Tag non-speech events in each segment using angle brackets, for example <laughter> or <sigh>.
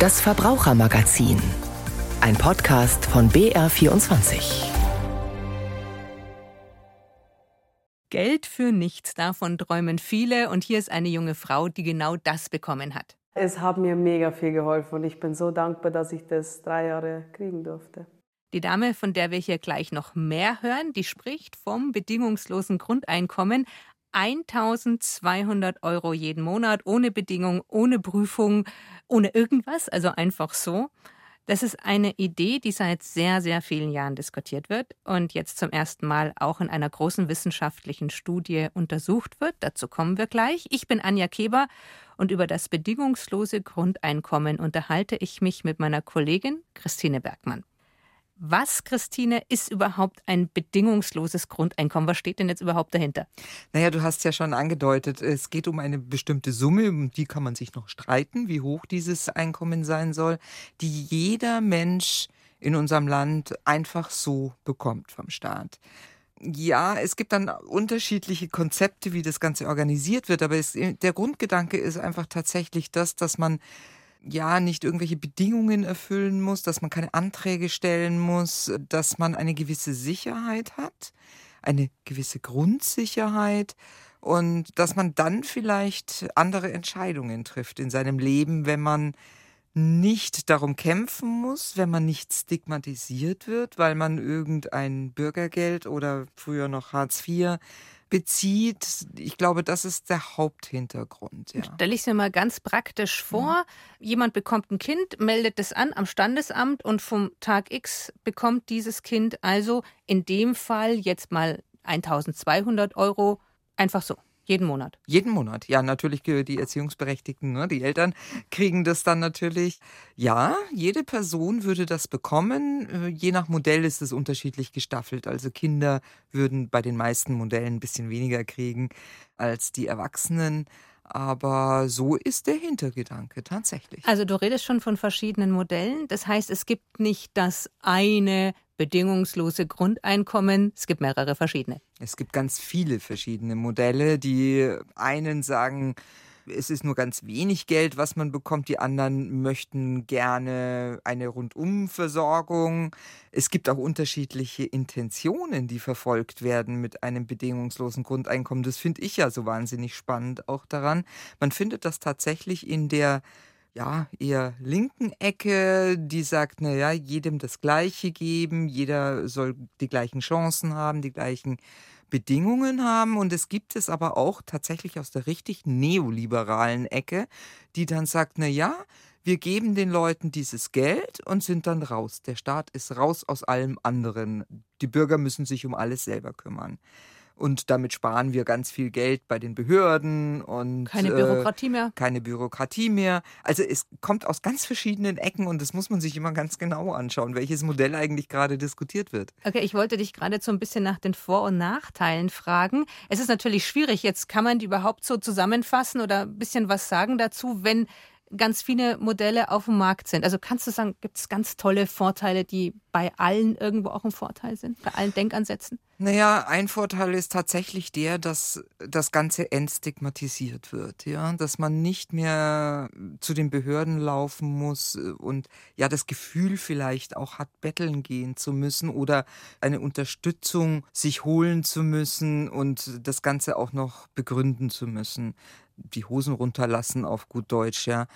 Das Verbrauchermagazin. Ein Podcast von BR24. Geld für nichts, davon träumen viele. Und hier ist eine junge Frau, die genau das bekommen hat. Es hat mir mega viel geholfen und ich bin so dankbar, dass ich das drei Jahre kriegen durfte. Die Dame, von der wir hier gleich noch mehr hören, die spricht vom bedingungslosen Grundeinkommen. 1200 Euro jeden Monat, ohne Bedingung, ohne Prüfung, ohne irgendwas, also einfach so. Das ist eine Idee, die seit sehr, sehr vielen Jahren diskutiert wird und jetzt zum ersten Mal auch in einer großen wissenschaftlichen Studie untersucht wird. Dazu kommen wir gleich. Ich bin Anja Keber und über das bedingungslose Grundeinkommen unterhalte ich mich mit meiner Kollegin Christine Bergmann. Was, Christine, ist überhaupt ein bedingungsloses Grundeinkommen? Was steht denn jetzt überhaupt dahinter? Naja, du hast ja schon angedeutet, es geht um eine bestimmte Summe, um die kann man sich noch streiten, wie hoch dieses Einkommen sein soll, die jeder Mensch in unserem Land einfach so bekommt vom Staat. Ja, es gibt dann unterschiedliche Konzepte, wie das Ganze organisiert wird, aber es, der Grundgedanke ist einfach tatsächlich das, dass man ja nicht irgendwelche Bedingungen erfüllen muss, dass man keine Anträge stellen muss, dass man eine gewisse Sicherheit hat, eine gewisse Grundsicherheit und dass man dann vielleicht andere Entscheidungen trifft in seinem Leben, wenn man nicht darum kämpfen muss, wenn man nicht stigmatisiert wird, weil man irgendein Bürgergeld oder früher noch Hartz IV bezieht. Ich glaube, das ist der Haupthintergrund. Ja. Stelle ich es mir mal ganz praktisch vor. Mhm. Jemand bekommt ein Kind, meldet es an am Standesamt und vom Tag X bekommt dieses Kind also in dem Fall jetzt mal 1200 Euro einfach so. Jeden Monat. Jeden Monat, ja, natürlich die Erziehungsberechtigten, ne, die Eltern kriegen das dann natürlich. Ja, jede Person würde das bekommen. Äh, je nach Modell ist es unterschiedlich gestaffelt. Also Kinder würden bei den meisten Modellen ein bisschen weniger kriegen als die Erwachsenen. Aber so ist der Hintergedanke tatsächlich. Also du redest schon von verschiedenen Modellen. Das heißt, es gibt nicht das eine bedingungslose Grundeinkommen. Es gibt mehrere verschiedene. Es gibt ganz viele verschiedene Modelle. Die einen sagen, es ist nur ganz wenig Geld, was man bekommt. Die anderen möchten gerne eine Rundumversorgung. Es gibt auch unterschiedliche Intentionen, die verfolgt werden mit einem bedingungslosen Grundeinkommen. Das finde ich ja so wahnsinnig spannend auch daran. Man findet das tatsächlich in der ja, eher linken Ecke, die sagt, naja, jedem das Gleiche geben, jeder soll die gleichen Chancen haben, die gleichen Bedingungen haben. Und es gibt es aber auch tatsächlich aus der richtig neoliberalen Ecke, die dann sagt, naja, wir geben den Leuten dieses Geld und sind dann raus. Der Staat ist raus aus allem anderen. Die Bürger müssen sich um alles selber kümmern. Und damit sparen wir ganz viel Geld bei den Behörden und keine äh, Bürokratie mehr. Keine Bürokratie mehr. Also es kommt aus ganz verschiedenen Ecken und das muss man sich immer ganz genau anschauen, welches Modell eigentlich gerade diskutiert wird. Okay, ich wollte dich gerade so ein bisschen nach den Vor- und Nachteilen fragen. Es ist natürlich schwierig. Jetzt kann man die überhaupt so zusammenfassen oder ein bisschen was sagen dazu, wenn ganz viele Modelle auf dem Markt sind. Also kannst du sagen, gibt es ganz tolle Vorteile, die bei allen irgendwo auch ein Vorteil sind, bei allen Denkansätzen? Naja, ein Vorteil ist tatsächlich der, dass das Ganze entstigmatisiert wird, ja, dass man nicht mehr zu den Behörden laufen muss und ja das Gefühl vielleicht auch hat, betteln gehen zu müssen oder eine Unterstützung sich holen zu müssen und das Ganze auch noch begründen zu müssen. Die Hosen runterlassen auf gut Deutsch, ja.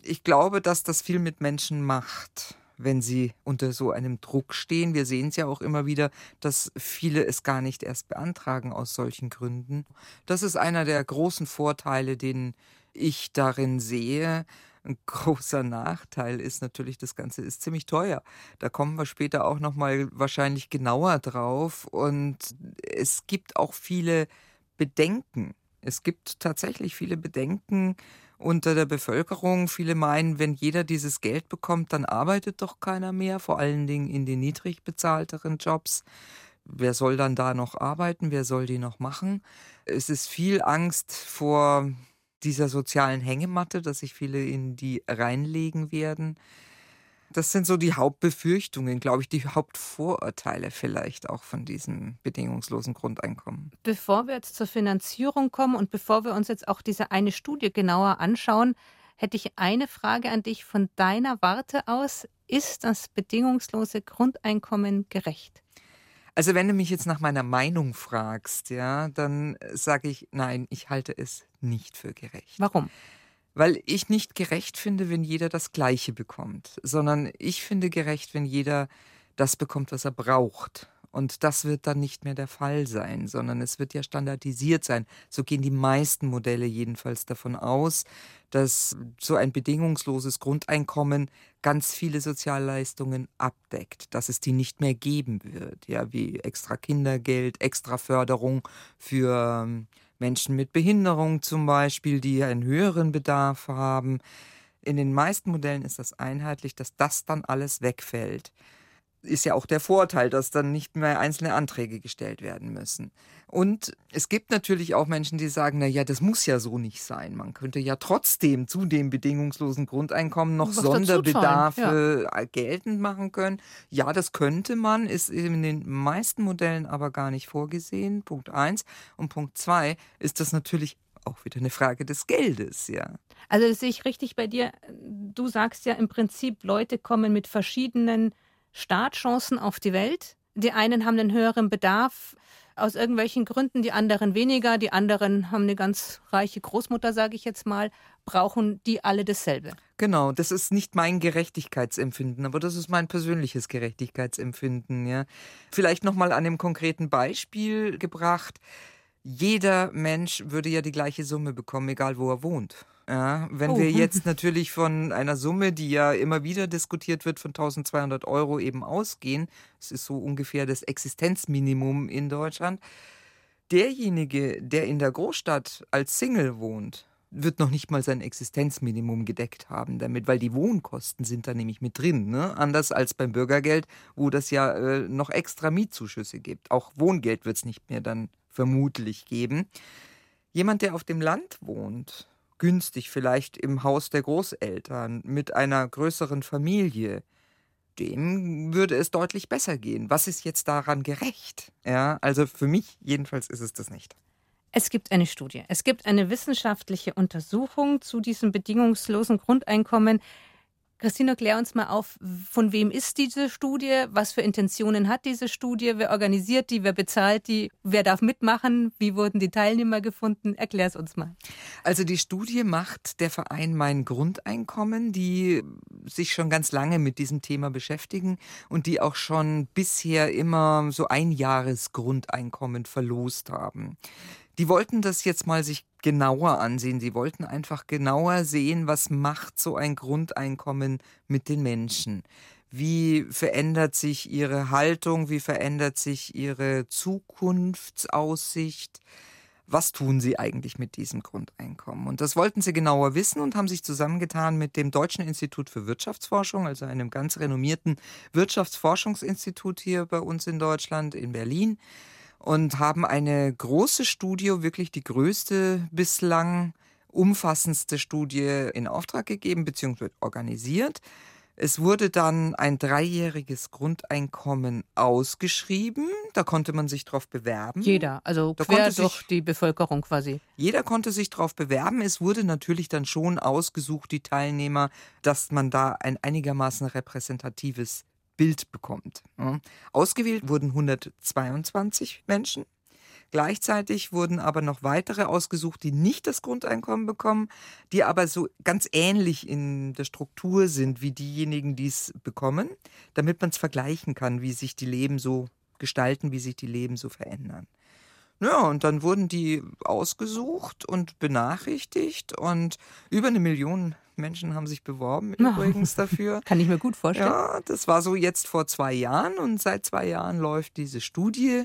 Ich glaube, dass das viel mit Menschen macht, wenn sie unter so einem Druck stehen. Wir sehen es ja auch immer wieder, dass viele es gar nicht erst beantragen aus solchen Gründen. Das ist einer der großen Vorteile, den ich darin sehe. Ein großer Nachteil ist natürlich, das Ganze ist ziemlich teuer. Da kommen wir später auch noch mal wahrscheinlich genauer drauf. Und es gibt auch viele Bedenken es gibt tatsächlich viele Bedenken unter der Bevölkerung. Viele meinen, wenn jeder dieses Geld bekommt, dann arbeitet doch keiner mehr, vor allen Dingen in den niedrig bezahlteren Jobs. Wer soll dann da noch arbeiten? Wer soll die noch machen? Es ist viel Angst vor dieser sozialen Hängematte, dass sich viele in die reinlegen werden. Das sind so die Hauptbefürchtungen, glaube ich, die Hauptvorurteile vielleicht auch von diesem bedingungslosen Grundeinkommen. Bevor wir jetzt zur Finanzierung kommen und bevor wir uns jetzt auch diese eine Studie genauer anschauen, hätte ich eine Frage an dich von deiner Warte aus. Ist das bedingungslose Grundeinkommen gerecht? Also wenn du mich jetzt nach meiner Meinung fragst, ja, dann sage ich, nein, ich halte es nicht für gerecht. Warum? Weil ich nicht gerecht finde, wenn jeder das Gleiche bekommt, sondern ich finde gerecht, wenn jeder das bekommt, was er braucht. Und das wird dann nicht mehr der Fall sein, sondern es wird ja standardisiert sein. So gehen die meisten Modelle jedenfalls davon aus, dass so ein bedingungsloses Grundeinkommen ganz viele Sozialleistungen abdeckt, dass es die nicht mehr geben wird, ja, wie extra Kindergeld, extra Förderung für ähm, Menschen mit Behinderung zum Beispiel, die einen höheren Bedarf haben. In den meisten Modellen ist das einheitlich, dass das dann alles wegfällt ist ja auch der Vorteil, dass dann nicht mehr einzelne Anträge gestellt werden müssen. Und es gibt natürlich auch Menschen, die sagen, na ja, das muss ja so nicht sein. Man könnte ja trotzdem zu dem bedingungslosen Grundeinkommen noch Was Sonderbedarfe ja. geltend machen können. Ja, das könnte man, ist in den meisten Modellen aber gar nicht vorgesehen. Punkt eins. Und Punkt zwei ist das natürlich auch wieder eine Frage des Geldes, ja. Also das sehe ich richtig bei dir. Du sagst ja im Prinzip, Leute kommen mit verschiedenen Startchancen auf die Welt. Die einen haben einen höheren Bedarf aus irgendwelchen Gründen, die anderen weniger, die anderen haben eine ganz reiche Großmutter, sage ich jetzt mal, brauchen die alle dasselbe. Genau, das ist nicht mein Gerechtigkeitsempfinden, aber das ist mein persönliches Gerechtigkeitsempfinden, ja. Vielleicht noch mal an dem konkreten Beispiel gebracht. Jeder Mensch würde ja die gleiche Summe bekommen, egal wo er wohnt. Ja, wenn oh. wir <laughs> jetzt natürlich von einer Summe, die ja immer wieder diskutiert wird, von 1200 Euro eben ausgehen, das ist so ungefähr das Existenzminimum in Deutschland, derjenige, der in der Großstadt als Single wohnt, wird noch nicht mal sein Existenzminimum gedeckt haben damit, weil die Wohnkosten sind da nämlich mit drin. Ne? Anders als beim Bürgergeld, wo das ja äh, noch extra Mietzuschüsse gibt. Auch Wohngeld wird es nicht mehr dann vermutlich geben. Jemand, der auf dem Land wohnt, günstig, vielleicht im Haus der Großeltern, mit einer größeren Familie, dem würde es deutlich besser gehen. Was ist jetzt daran gerecht? Ja, also für mich jedenfalls ist es das nicht. Es gibt eine Studie. Es gibt eine wissenschaftliche Untersuchung zu diesem bedingungslosen Grundeinkommen. Christine, klär uns mal auf, von wem ist diese Studie? Was für Intentionen hat diese Studie? Wer organisiert die? Wer bezahlt die? Wer darf mitmachen? Wie wurden die Teilnehmer gefunden? Erklär es uns mal. Also die Studie macht der Verein Mein Grundeinkommen, die sich schon ganz lange mit diesem Thema beschäftigen und die auch schon bisher immer so ein Jahresgrundeinkommen verlost haben. Die wollten das jetzt mal sich genauer ansehen. Sie wollten einfach genauer sehen, was macht so ein Grundeinkommen mit den Menschen. Wie verändert sich ihre Haltung? Wie verändert sich ihre Zukunftsaussicht? Was tun sie eigentlich mit diesem Grundeinkommen? Und das wollten sie genauer wissen und haben sich zusammengetan mit dem Deutschen Institut für Wirtschaftsforschung, also einem ganz renommierten Wirtschaftsforschungsinstitut hier bei uns in Deutschland, in Berlin und haben eine große Studie, wirklich die größte bislang umfassendste Studie in Auftrag gegeben bzw. organisiert. Es wurde dann ein dreijähriges Grundeinkommen ausgeschrieben. Da konnte man sich drauf bewerben. Jeder, also da quer durch die Bevölkerung quasi. Jeder konnte sich drauf bewerben. Es wurde natürlich dann schon ausgesucht, die Teilnehmer, dass man da ein einigermaßen repräsentatives Bild bekommt. Ausgewählt wurden 122 Menschen. Gleichzeitig wurden aber noch weitere ausgesucht, die nicht das Grundeinkommen bekommen, die aber so ganz ähnlich in der Struktur sind wie diejenigen, die es bekommen, damit man es vergleichen kann, wie sich die Leben so gestalten, wie sich die Leben so verändern. Ja, und dann wurden die ausgesucht und benachrichtigt und über eine Million Menschen haben sich beworben übrigens dafür. <laughs> Kann ich mir gut vorstellen. Ja, das war so jetzt vor zwei Jahren und seit zwei Jahren läuft diese Studie.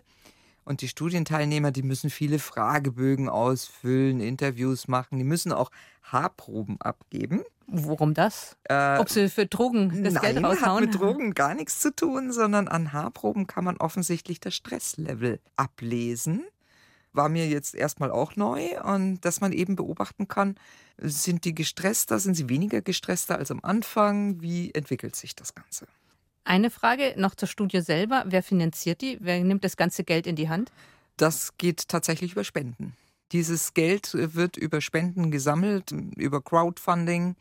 Und die Studienteilnehmer, die müssen viele Fragebögen ausfüllen, Interviews machen, die müssen auch Haarproben abgeben. Worum das? Äh, Ob sie für Drogen das nein, Geld raushauen? hat mit Drogen gar nichts zu tun, sondern an Haarproben kann man offensichtlich das Stresslevel ablesen war mir jetzt erstmal auch neu und dass man eben beobachten kann, sind die gestresster, sind sie weniger gestresster als am Anfang, wie entwickelt sich das Ganze? Eine Frage noch zur Studie selber. Wer finanziert die? Wer nimmt das ganze Geld in die Hand? Das geht tatsächlich über Spenden. Dieses Geld wird über Spenden gesammelt, über Crowdfunding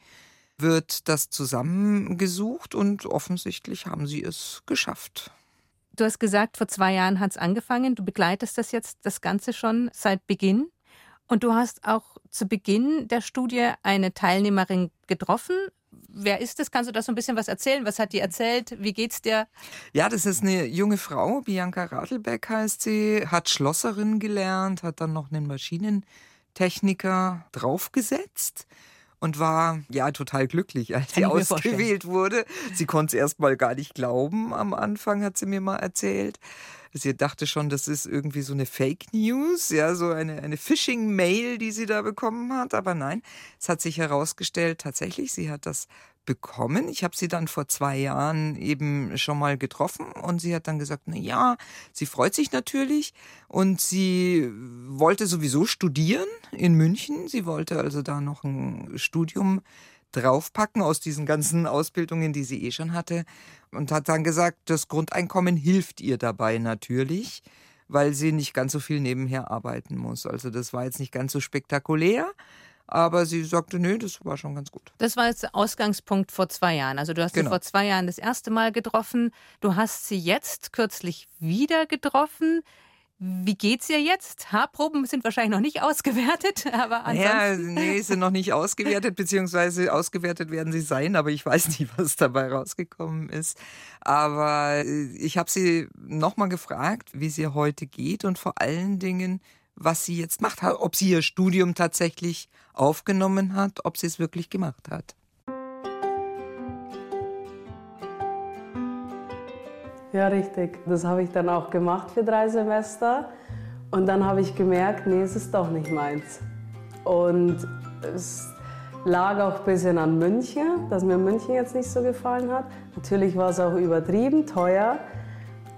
wird das zusammengesucht und offensichtlich haben sie es geschafft. Du hast gesagt, vor zwei Jahren hat es angefangen. Du begleitest das jetzt, das Ganze schon seit Beginn. Und du hast auch zu Beginn der Studie eine Teilnehmerin getroffen. Wer ist das? Kannst du da so ein bisschen was erzählen? Was hat die erzählt? Wie geht's dir? Ja, das ist eine junge Frau, Bianca Radelbeck heißt sie, hat Schlosserin gelernt, hat dann noch einen Maschinentechniker draufgesetzt und war ja total glücklich, als sie ausgewählt wurde. Sie konnte es erst mal gar nicht glauben. Am Anfang hat sie mir mal erzählt. Sie dachte schon, das ist irgendwie so eine Fake News, ja, so eine, eine Phishing-Mail, die sie da bekommen hat. Aber nein, es hat sich herausgestellt, tatsächlich, sie hat das bekommen. Ich habe sie dann vor zwei Jahren eben schon mal getroffen und sie hat dann gesagt, na ja, sie freut sich natürlich und sie wollte sowieso studieren in München. Sie wollte also da noch ein Studium draufpacken aus diesen ganzen Ausbildungen, die sie eh schon hatte und hat dann gesagt, das Grundeinkommen hilft ihr dabei natürlich, weil sie nicht ganz so viel nebenher arbeiten muss. Also das war jetzt nicht ganz so spektakulär, aber sie sagte, nö, das war schon ganz gut. Das war jetzt Ausgangspunkt vor zwei Jahren. Also du hast genau. sie vor zwei Jahren das erste Mal getroffen. Du hast sie jetzt kürzlich wieder getroffen. Wie geht's ihr jetzt? Haarproben sind wahrscheinlich noch nicht <laughs> ausgewertet, aber ansonsten. Ja, nee, sind noch nicht ausgewertet, beziehungsweise ausgewertet werden sie sein, aber ich weiß nicht, was dabei rausgekommen ist. Aber äh, ich habe sie nochmal gefragt, wie es ihr heute geht und vor allen Dingen, was sie jetzt macht, ob sie ihr Studium tatsächlich aufgenommen hat, ob sie es wirklich gemacht hat. Ja, richtig. Das habe ich dann auch gemacht für drei Semester. Und dann habe ich gemerkt, nee, es ist doch nicht meins. Und es lag auch ein bisschen an München, dass mir München jetzt nicht so gefallen hat. Natürlich war es auch übertrieben teuer.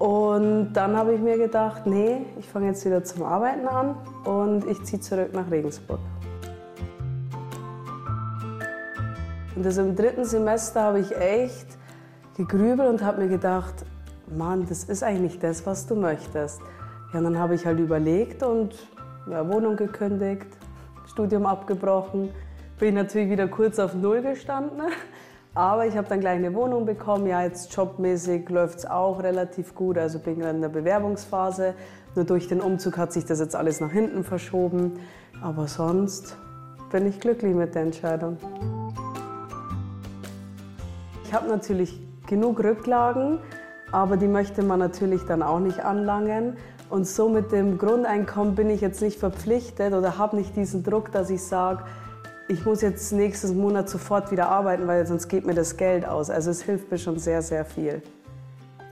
Und dann habe ich mir gedacht, nee, ich fange jetzt wieder zum Arbeiten an und ich ziehe zurück nach Regensburg. Und das im dritten Semester habe ich echt gegrübelt und habe mir gedacht, Mann, das ist eigentlich das, was du möchtest. Ja, und dann habe ich halt überlegt und ja, Wohnung gekündigt, Studium abgebrochen. Bin ich natürlich wieder kurz auf Null gestanden. Aber ich habe dann gleich eine Wohnung bekommen. Ja, jetzt jobmäßig läuft es auch relativ gut. Also bin gerade in der Bewerbungsphase. Nur durch den Umzug hat sich das jetzt alles nach hinten verschoben. Aber sonst bin ich glücklich mit der Entscheidung. Ich habe natürlich genug Rücklagen, aber die möchte man natürlich dann auch nicht anlangen. Und so mit dem Grundeinkommen bin ich jetzt nicht verpflichtet oder habe nicht diesen Druck, dass ich sage, ich muss jetzt nächsten Monat sofort wieder arbeiten, weil sonst geht mir das Geld aus. Also es hilft mir schon sehr, sehr viel.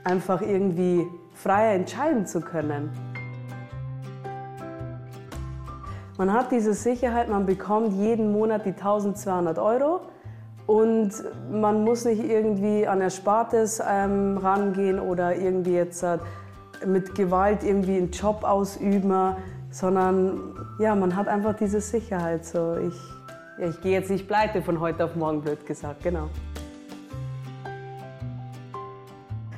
Einfach irgendwie freier entscheiden zu können. Man hat diese Sicherheit, man bekommt jeden Monat die 1200 Euro und man muss nicht irgendwie an Erspartes ähm, rangehen oder irgendwie jetzt äh, mit Gewalt irgendwie einen Job ausüben, sondern ja, man hat einfach diese Sicherheit. So, ich, ich gehe jetzt nicht pleite von heute auf morgen, blöd gesagt, genau.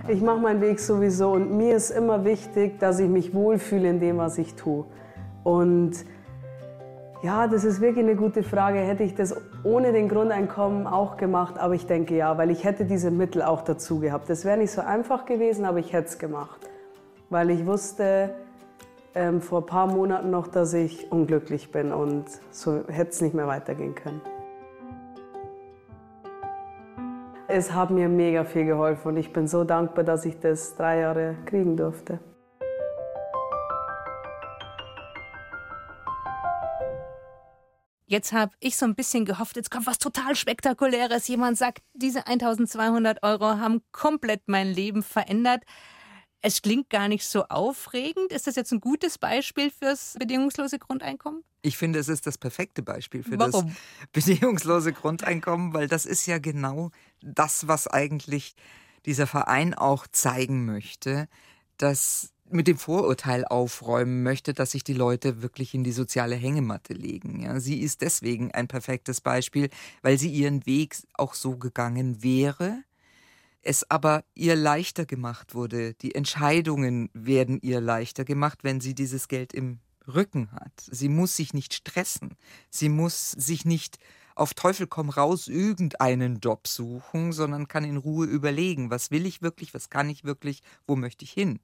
Ich mache meinen Weg sowieso und mir ist immer wichtig, dass ich mich wohlfühle in dem, was ich tue. Und ja, das ist wirklich eine gute Frage. Hätte ich das ohne den Grundeinkommen auch gemacht? Aber ich denke ja, weil ich hätte diese Mittel auch dazu gehabt. Das wäre nicht so einfach gewesen, aber ich hätte es gemacht. Weil ich wusste ähm, vor ein paar Monaten noch, dass ich unglücklich bin und so hätte es nicht mehr weitergehen können. Es hat mir mega viel geholfen und ich bin so dankbar, dass ich das drei Jahre kriegen durfte. Jetzt habe ich so ein bisschen gehofft, jetzt kommt was total Spektakuläres. Jemand sagt, diese 1200 Euro haben komplett mein Leben verändert. Es klingt gar nicht so aufregend. Ist das jetzt ein gutes Beispiel fürs bedingungslose Grundeinkommen? Ich finde, es ist das perfekte Beispiel für Warum? das <laughs> bedingungslose Grundeinkommen, weil das ist ja genau das, was eigentlich dieser Verein auch zeigen möchte, dass mit dem Vorurteil aufräumen möchte, dass sich die Leute wirklich in die soziale Hängematte legen. Ja, sie ist deswegen ein perfektes Beispiel, weil sie ihren Weg auch so gegangen wäre, es aber ihr leichter gemacht wurde. Die Entscheidungen werden ihr leichter gemacht, wenn sie dieses Geld im Rücken hat. Sie muss sich nicht stressen. Sie muss sich nicht auf Teufel komm raus irgendeinen Job suchen, sondern kann in Ruhe überlegen, was will ich wirklich, was kann ich wirklich, wo möchte ich hin.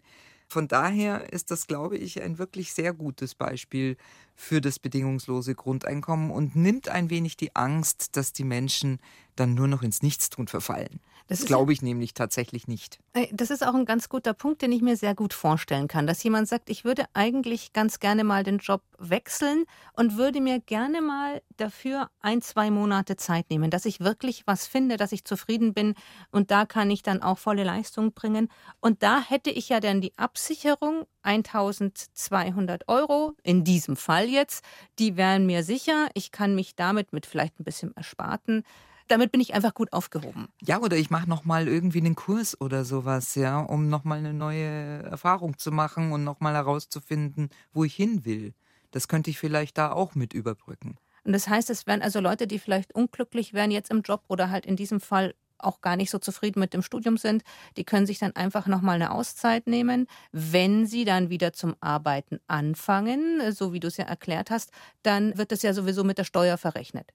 Von daher ist das, glaube ich, ein wirklich sehr gutes Beispiel für das bedingungslose Grundeinkommen und nimmt ein wenig die Angst, dass die Menschen dann nur noch ins Nichtstun verfallen. Das, das glaube ich nämlich tatsächlich nicht. Das ist auch ein ganz guter Punkt, den ich mir sehr gut vorstellen kann, dass jemand sagt, ich würde eigentlich ganz gerne mal den Job wechseln und würde mir gerne mal dafür ein, zwei Monate Zeit nehmen, dass ich wirklich was finde, dass ich zufrieden bin und da kann ich dann auch volle Leistung bringen. Und da hätte ich ja dann die Absicherung 1200 Euro, in diesem Fall jetzt, die wären mir sicher. Ich kann mich damit mit vielleicht ein bisschen Ersparten damit bin ich einfach gut aufgehoben. Ja, oder ich mache nochmal irgendwie einen Kurs oder sowas, ja, um nochmal eine neue Erfahrung zu machen und nochmal herauszufinden, wo ich hin will. Das könnte ich vielleicht da auch mit überbrücken. Und das heißt, es wären also Leute, die vielleicht unglücklich wären jetzt im Job oder halt in diesem Fall auch gar nicht so zufrieden mit dem Studium sind, die können sich dann einfach nochmal eine Auszeit nehmen. Wenn sie dann wieder zum Arbeiten anfangen, so wie du es ja erklärt hast, dann wird das ja sowieso mit der Steuer verrechnet.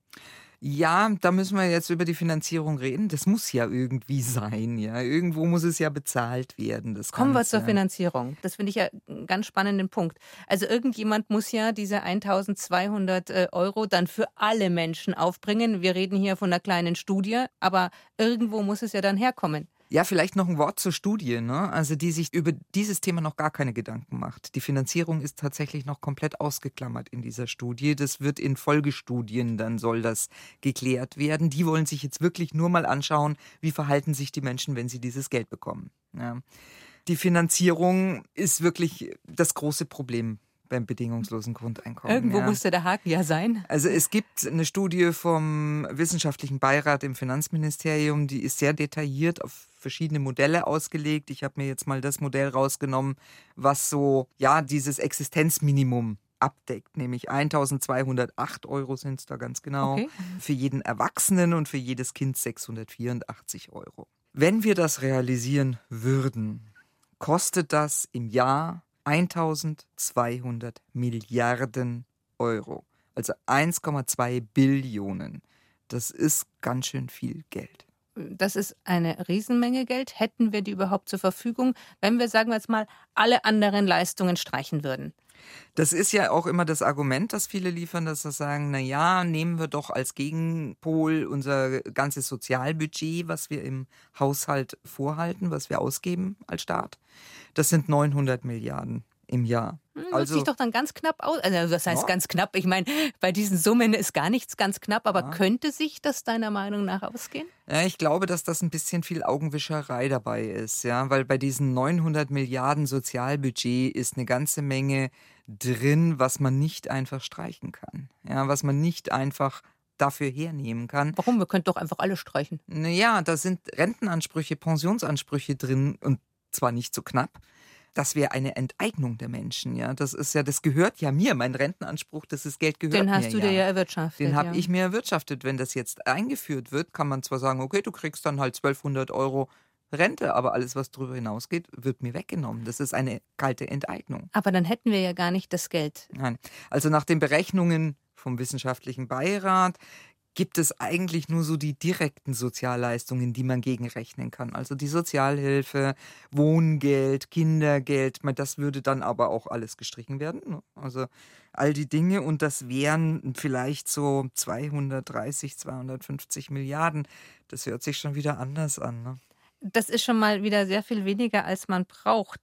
Ja, da müssen wir jetzt über die Finanzierung reden. Das muss ja irgendwie sein, ja. Irgendwo muss es ja bezahlt werden. Das Kommen wir zur Finanzierung. Das finde ich ja einen ganz spannenden Punkt. Also irgendjemand muss ja diese 1200 äh, Euro dann für alle Menschen aufbringen. Wir reden hier von einer kleinen Studie, aber irgendwo muss es ja dann herkommen. Ja, vielleicht noch ein Wort zur Studie, ne? also die sich über dieses Thema noch gar keine Gedanken macht. Die Finanzierung ist tatsächlich noch komplett ausgeklammert in dieser Studie. Das wird in Folgestudien, dann soll das geklärt werden. Die wollen sich jetzt wirklich nur mal anschauen, wie verhalten sich die Menschen, wenn sie dieses Geld bekommen. Ja. Die Finanzierung ist wirklich das große Problem beim bedingungslosen Grundeinkommen. Irgendwo ja. musste der Haken ja sein. Also es gibt eine Studie vom wissenschaftlichen Beirat im Finanzministerium, die ist sehr detailliert auf verschiedene Modelle ausgelegt. Ich habe mir jetzt mal das Modell rausgenommen, was so ja dieses Existenzminimum abdeckt, nämlich 1208 Euro sind es da ganz genau, okay. für jeden Erwachsenen und für jedes Kind 684 Euro. Wenn wir das realisieren würden, kostet das im Jahr 1200 Milliarden Euro, also 1,2 Billionen. Das ist ganz schön viel Geld. Das ist eine Riesenmenge Geld. Hätten wir die überhaupt zur Verfügung, wenn wir, sagen wir jetzt mal, alle anderen Leistungen streichen würden? Das ist ja auch immer das Argument, das viele liefern, dass sie sagen, na ja, nehmen wir doch als Gegenpol unser ganzes Sozialbudget, was wir im Haushalt vorhalten, was wir ausgeben als Staat. Das sind 900 Milliarden im Jahr. Hm, also sieht doch dann ganz knapp aus. Also das heißt ja. ganz knapp. Ich meine, bei diesen Summen ist gar nichts ganz knapp, aber ja. könnte sich das deiner Meinung nach ausgehen? Ja, ich glaube, dass das ein bisschen viel Augenwischerei dabei ist, ja, weil bei diesen 900 Milliarden Sozialbudget ist eine ganze Menge drin, was man nicht einfach streichen kann, ja, was man nicht einfach dafür hernehmen kann. Warum? Wir könnten doch einfach alle streichen. Naja, da sind Rentenansprüche, Pensionsansprüche drin und zwar nicht so knapp das wäre eine Enteignung der Menschen. Ja, das ist ja, das gehört ja mir. Mein Rentenanspruch, das ist Geld gehört mir. Den hast du dir ja erwirtschaftet. Den habe ja. ich mir erwirtschaftet. Wenn das jetzt eingeführt wird, kann man zwar sagen, okay, du kriegst dann halt 1200 Euro Rente, aber alles, was darüber hinausgeht, wird mir weggenommen. Das ist eine kalte Enteignung. Aber dann hätten wir ja gar nicht das Geld. Nein. Also nach den Berechnungen vom wissenschaftlichen Beirat gibt es eigentlich nur so die direkten Sozialleistungen, die man gegenrechnen kann. Also die Sozialhilfe, Wohngeld, Kindergeld, das würde dann aber auch alles gestrichen werden. Ne? Also all die Dinge und das wären vielleicht so 230, 250 Milliarden. Das hört sich schon wieder anders an. Ne? Das ist schon mal wieder sehr viel weniger, als man braucht.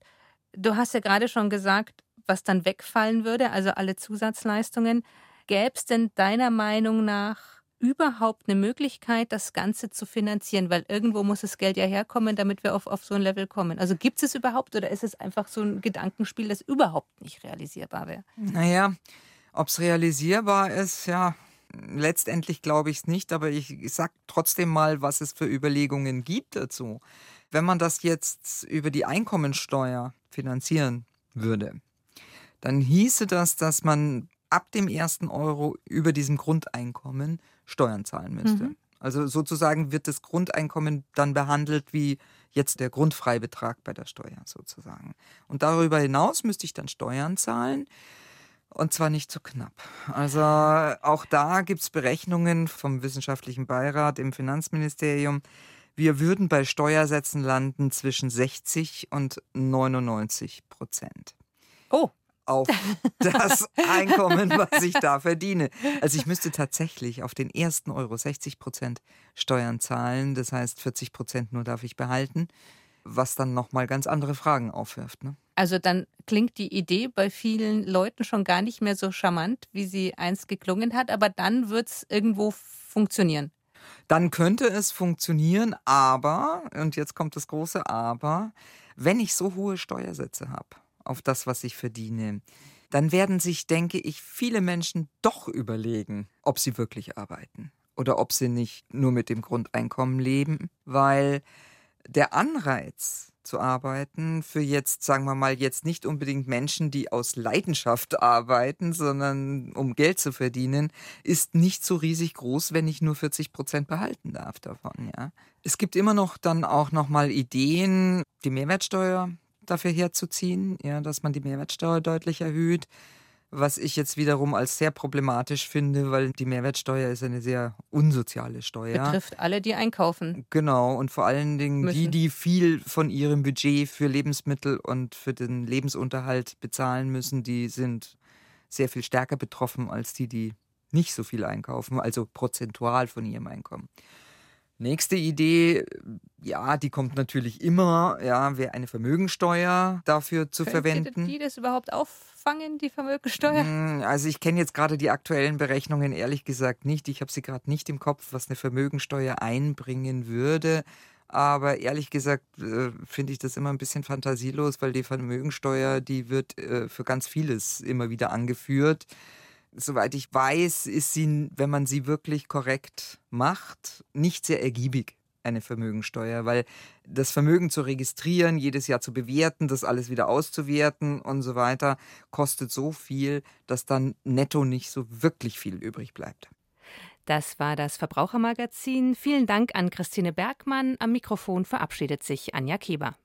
Du hast ja gerade schon gesagt, was dann wegfallen würde, also alle Zusatzleistungen. Gäbe es denn deiner Meinung nach überhaupt eine Möglichkeit, das Ganze zu finanzieren? Weil irgendwo muss das Geld ja herkommen, damit wir auf, auf so ein Level kommen. Also gibt es überhaupt oder ist es einfach so ein Gedankenspiel, das überhaupt nicht realisierbar wäre? Naja, ob es realisierbar ist, ja, letztendlich glaube ich es nicht, aber ich sage trotzdem mal, was es für Überlegungen gibt dazu. Wenn man das jetzt über die Einkommensteuer finanzieren würde, dann hieße das, dass man ab dem ersten Euro über diesem Grundeinkommen Steuern zahlen müsste. Mhm. Also sozusagen wird das Grundeinkommen dann behandelt wie jetzt der Grundfreibetrag bei der Steuer sozusagen. Und darüber hinaus müsste ich dann Steuern zahlen. Und zwar nicht zu knapp. Also auch da gibt es Berechnungen vom Wissenschaftlichen Beirat im Finanzministerium. Wir würden bei Steuersätzen landen zwischen 60 und 99 Prozent. Oh. Auf <laughs> das Einkommen, was ich da verdiene. Also ich müsste tatsächlich auf den ersten Euro 60 Prozent Steuern zahlen. Das heißt, 40 Prozent nur darf ich behalten, was dann nochmal ganz andere Fragen aufwirft. Ne? Also dann klingt die Idee bei vielen Leuten schon gar nicht mehr so charmant, wie sie einst geklungen hat, aber dann wird es irgendwo funktionieren dann könnte es funktionieren, aber, und jetzt kommt das große Aber, wenn ich so hohe Steuersätze habe auf das, was ich verdiene, dann werden sich, denke ich, viele Menschen doch überlegen, ob sie wirklich arbeiten oder ob sie nicht nur mit dem Grundeinkommen leben, weil der Anreiz zu arbeiten für jetzt, sagen wir mal, jetzt nicht unbedingt Menschen, die aus Leidenschaft arbeiten, sondern um Geld zu verdienen, ist nicht so riesig groß, wenn ich nur 40 Prozent behalten darf davon, ja. Es gibt immer noch dann auch nochmal Ideen, die Mehrwertsteuer dafür herzuziehen, ja, dass man die Mehrwertsteuer deutlich erhöht was ich jetzt wiederum als sehr problematisch finde, weil die Mehrwertsteuer ist eine sehr unsoziale Steuer. Betrifft alle, die einkaufen. Genau, und vor allen Dingen müssen. die, die viel von ihrem Budget für Lebensmittel und für den Lebensunterhalt bezahlen müssen, die sind sehr viel stärker betroffen als die, die nicht so viel einkaufen, also prozentual von ihrem Einkommen. Nächste Idee, ja, die kommt natürlich immer, ja, wäre eine Vermögensteuer dafür zu Könnte verwenden. die das überhaupt auffangen, die Vermögensteuer? Hm, also ich kenne jetzt gerade die aktuellen Berechnungen ehrlich gesagt nicht. Ich habe sie gerade nicht im Kopf, was eine Vermögensteuer einbringen würde. Aber ehrlich gesagt äh, finde ich das immer ein bisschen fantasielos, weil die Vermögensteuer, die wird äh, für ganz vieles immer wieder angeführt soweit ich weiß, ist sie, wenn man sie wirklich korrekt macht, nicht sehr ergiebig eine Vermögensteuer, weil das Vermögen zu registrieren, jedes Jahr zu bewerten, das alles wieder auszuwerten und so weiter, kostet so viel, dass dann netto nicht so wirklich viel übrig bleibt. Das war das Verbrauchermagazin. Vielen Dank an Christine Bergmann. Am Mikrofon verabschiedet sich Anja Keber.